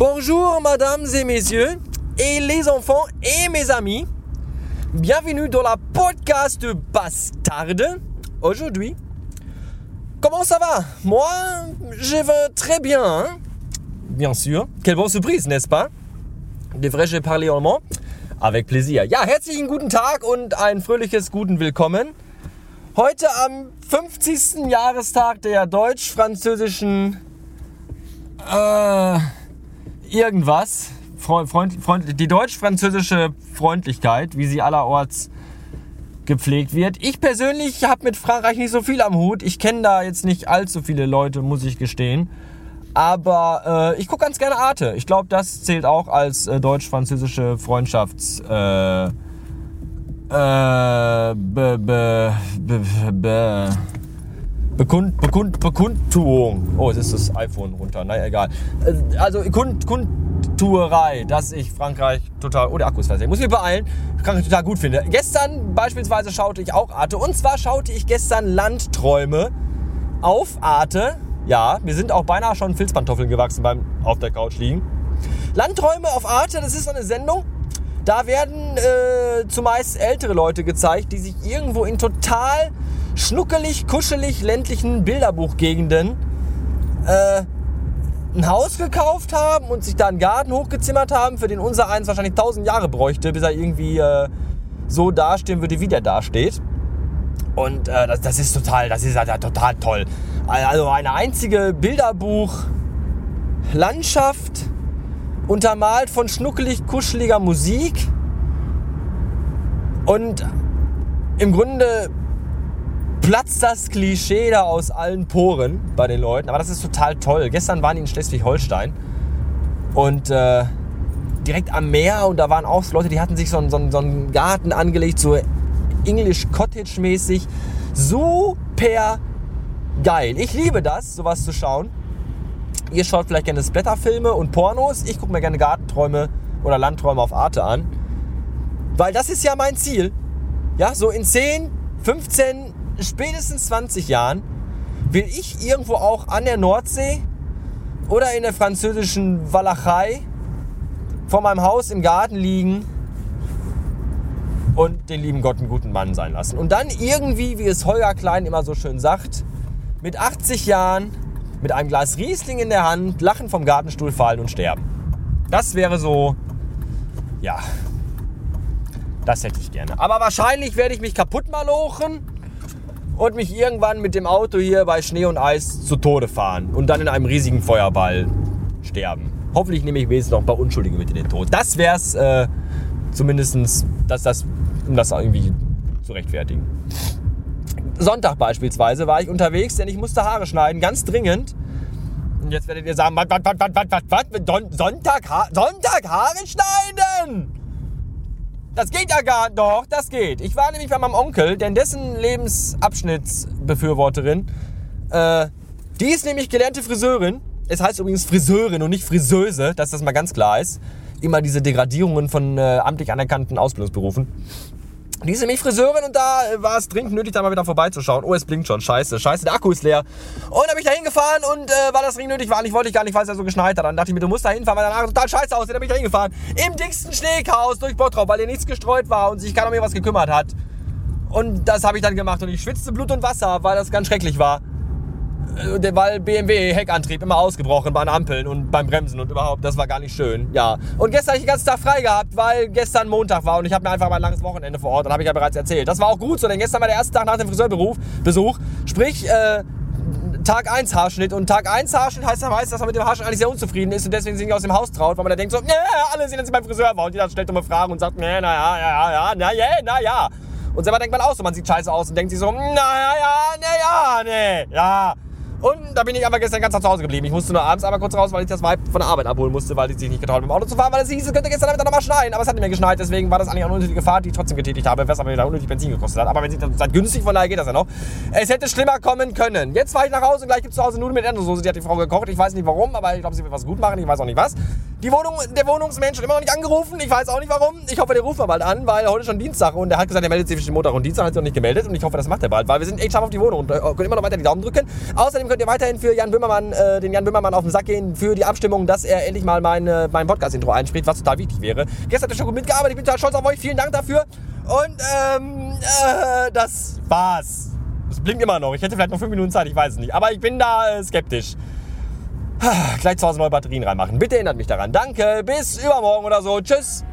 Bonjour, mesdames et messieurs, et les enfants et mes amis. Bienvenue dans la podcast Bastarde. Aujourd'hui, comment ça va? Moi, je vais très bien, hein? Bien sûr. Quelle bonne surprise, n'est-ce pas? Devrais-je parler allemand Avec plaisir. Ja, herzlichen guten Tag und ein fröhliches guten Willkommen. Heute am 50. Jahrestag der deutsch-französischen äh, irgendwas, Freund, Freund, die deutsch-französische Freundlichkeit, wie sie allerorts gepflegt wird. Ich persönlich habe mit Frankreich nicht so viel am Hut. Ich kenne da jetzt nicht allzu viele Leute, muss ich gestehen. Aber äh, ich gucke ganz gerne Arte. Ich glaube, das zählt auch als äh, deutsch-französische Freundschafts... Äh, äh, be, be, be, be, Bekund, Bekund, Bekundtuung. Oh, es ist das iPhone runter. Naja, egal. Äh, also Kund, Kundtuerei, dass ich Frankreich total. Oh, der Akku ist versehen. Muss mich beeilen. Frankreich total gut finde. Gestern beispielsweise schaute ich auch Arte. Und zwar schaute ich gestern Landträume auf Arte. Ja, mir sind auch beinahe schon Filzpantoffeln gewachsen beim auf der Couch liegen. Landträume auf Arte, das ist so eine Sendung. Da werden äh, zumeist ältere Leute gezeigt, die sich irgendwo in total schnuckelig, kuschelig ländlichen Bilderbuchgegenden äh, ein Haus gekauft haben und sich da einen Garten hochgezimmert haben, für den unser eins wahrscheinlich tausend Jahre bräuchte, bis er irgendwie äh, so dastehen würde, wie der dasteht. Und äh, das, das, ist total, das ist halt total toll. Also eine einzige Bilderbuch-Landschaft, untermalt von schnuckelig, kuscheliger Musik. Und im Grunde platzt das Klischee da aus allen Poren bei den Leuten. Aber das ist total toll. Gestern waren die in Schleswig-Holstein und äh, direkt am Meer und da waren auch Leute, die hatten sich so einen, so einen, so einen Garten angelegt, so English Cottage mäßig. Super geil. Ich liebe das, sowas zu schauen. Ihr schaut vielleicht gerne Splatterfilme und Pornos. Ich gucke mir gerne Gartenträume oder Landträume auf Arte an. Weil das ist ja mein Ziel. Ja, so in 10, 15, spätestens 20 Jahren will ich irgendwo auch an der Nordsee oder in der französischen Walachei vor meinem Haus im Garten liegen und den lieben Gott einen guten Mann sein lassen. Und dann irgendwie, wie es Holger Klein immer so schön sagt, mit 80 Jahren mit einem Glas Riesling in der Hand, lachen vom Gartenstuhl fallen und sterben. Das wäre so, ja, das hätte ich gerne. Aber wahrscheinlich werde ich mich kaputt malochen und mich irgendwann mit dem Auto hier bei Schnee und Eis zu Tode fahren und dann in einem riesigen Feuerball sterben. Hoffentlich nehme ich wenigstens noch ein paar Unschuldige mit in den Tod. Das wäre es äh, zumindest, dass das, um das irgendwie zu rechtfertigen. Sonntag beispielsweise war ich unterwegs, denn ich musste Haare schneiden, ganz dringend. Und jetzt werdet ihr sagen, was, was, was, was, was, was, Sonntag, ha Sonntag Haare schneiden? Das geht ja gar doch, das geht. Ich war nämlich bei meinem Onkel, denn dessen Lebensabschnittsbefürworterin, äh, die ist nämlich gelernte Friseurin. Es heißt übrigens Friseurin und nicht Friseuse, dass das mal ganz klar ist. Immer diese Degradierungen von äh, amtlich anerkannten Ausbildungsberufen. Die ist nämlich Friseurin und da war es dringend nötig, da mal wieder vorbeizuschauen. Oh, es blinkt schon. Scheiße, scheiße, der Akku ist leer. Und dann bin ich da hingefahren und äh, weil das dringend nötig war, eigentlich wollte ich gar nicht, weil es ja so geschneit hat. Dann dachte ich mir, du musst da hinfahren, weil danach total scheiße aussieht. Dann bin ich da hingefahren. Im dicksten Schneechaos durch Bottrop, weil hier nichts gestreut war und sich keiner um mir was gekümmert hat. Und das habe ich dann gemacht und ich schwitzte Blut und Wasser, weil das ganz schrecklich war. Äh, weil BMW Heckantrieb immer ausgebrochen bei den Ampeln und beim Bremsen und überhaupt, das war gar nicht schön. Ja. Und gestern habe ich den ganzen Tag frei gehabt, weil gestern Montag war und ich habe mir einfach mal ein langes Wochenende vor Ort, dann habe ich ja bereits erzählt. Das war auch gut so, denn gestern war der erste Tag nach dem Friseurberuf, Besuch, sprich äh, Tag 1 Haarschnitt und Tag 1 Haarschnitt heißt ja meist, dass man mit dem Haarschnitt eigentlich sehr unzufrieden ist und deswegen sich nicht aus dem Haus traut, weil man da denkt so, ja, alle sehen, dass ich beim Friseur war und jeder stellt dumme Fragen und sagt, nee, naja, ja, ja, na ja, na ja. Und selber denkt man auch so, man sieht scheiße aus und denkt sich so, naja, ja, naja, nee, ja. Und da bin ich aber gestern ganz zu Hause geblieben. Ich musste nur abends einmal kurz raus, weil ich das Weib von der Arbeit abholen musste, weil die sich nicht getraut mit dem Auto zu fahren, weil es hieß, es könnte gestern Abend nochmal schneien. Aber es hat nicht mehr geschneit, deswegen war das eigentlich eine unnötige Fahrt, die ich trotzdem getätigt habe, was aber wieder unnötig Benzin gekostet hat. Aber wenn sich das seid günstig, von daher geht das ja noch. Es hätte schlimmer kommen können. Jetzt fahre ich nach Hause und gleich gibt es zu Hause Nudeln mit Erdnusssoße. Die hat die Frau gekocht. Ich weiß nicht warum, aber ich glaube, sie will was gut machen. Ich weiß auch nicht was. Die Wohnung, der Wohnungsmensch hat immer noch nicht angerufen. Ich weiß auch nicht warum. Ich hoffe, der ruft mal bald an, weil heute schon Dienstag und er hat gesagt, er meldet sich zwischen Montag und Dienstag, hat sich noch nicht gemeldet und ich hoffe, das macht er bald, weil wir sind echt scharf auf die Wohnung und äh, könnt immer noch weiter die Daumen drücken. Außerdem könnt ihr weiterhin für Jan Böhmermann, äh, den Jan Böhmermann auf den Sack gehen für die Abstimmung, dass er endlich mal mein, äh, mein Podcast-Intro einspricht, was total wichtig wäre. Gestern hat er schon gut mitgearbeitet, ich bin total stolz auf euch. Vielen Dank dafür. Und ähm, äh, das war's. Es blinkt immer noch. Ich hätte vielleicht noch fünf Minuten Zeit, ich weiß es nicht. Aber ich bin da äh, skeptisch. Gleich zu Hause neue Batterien reinmachen. Bitte erinnert mich daran. Danke, bis übermorgen oder so. Tschüss.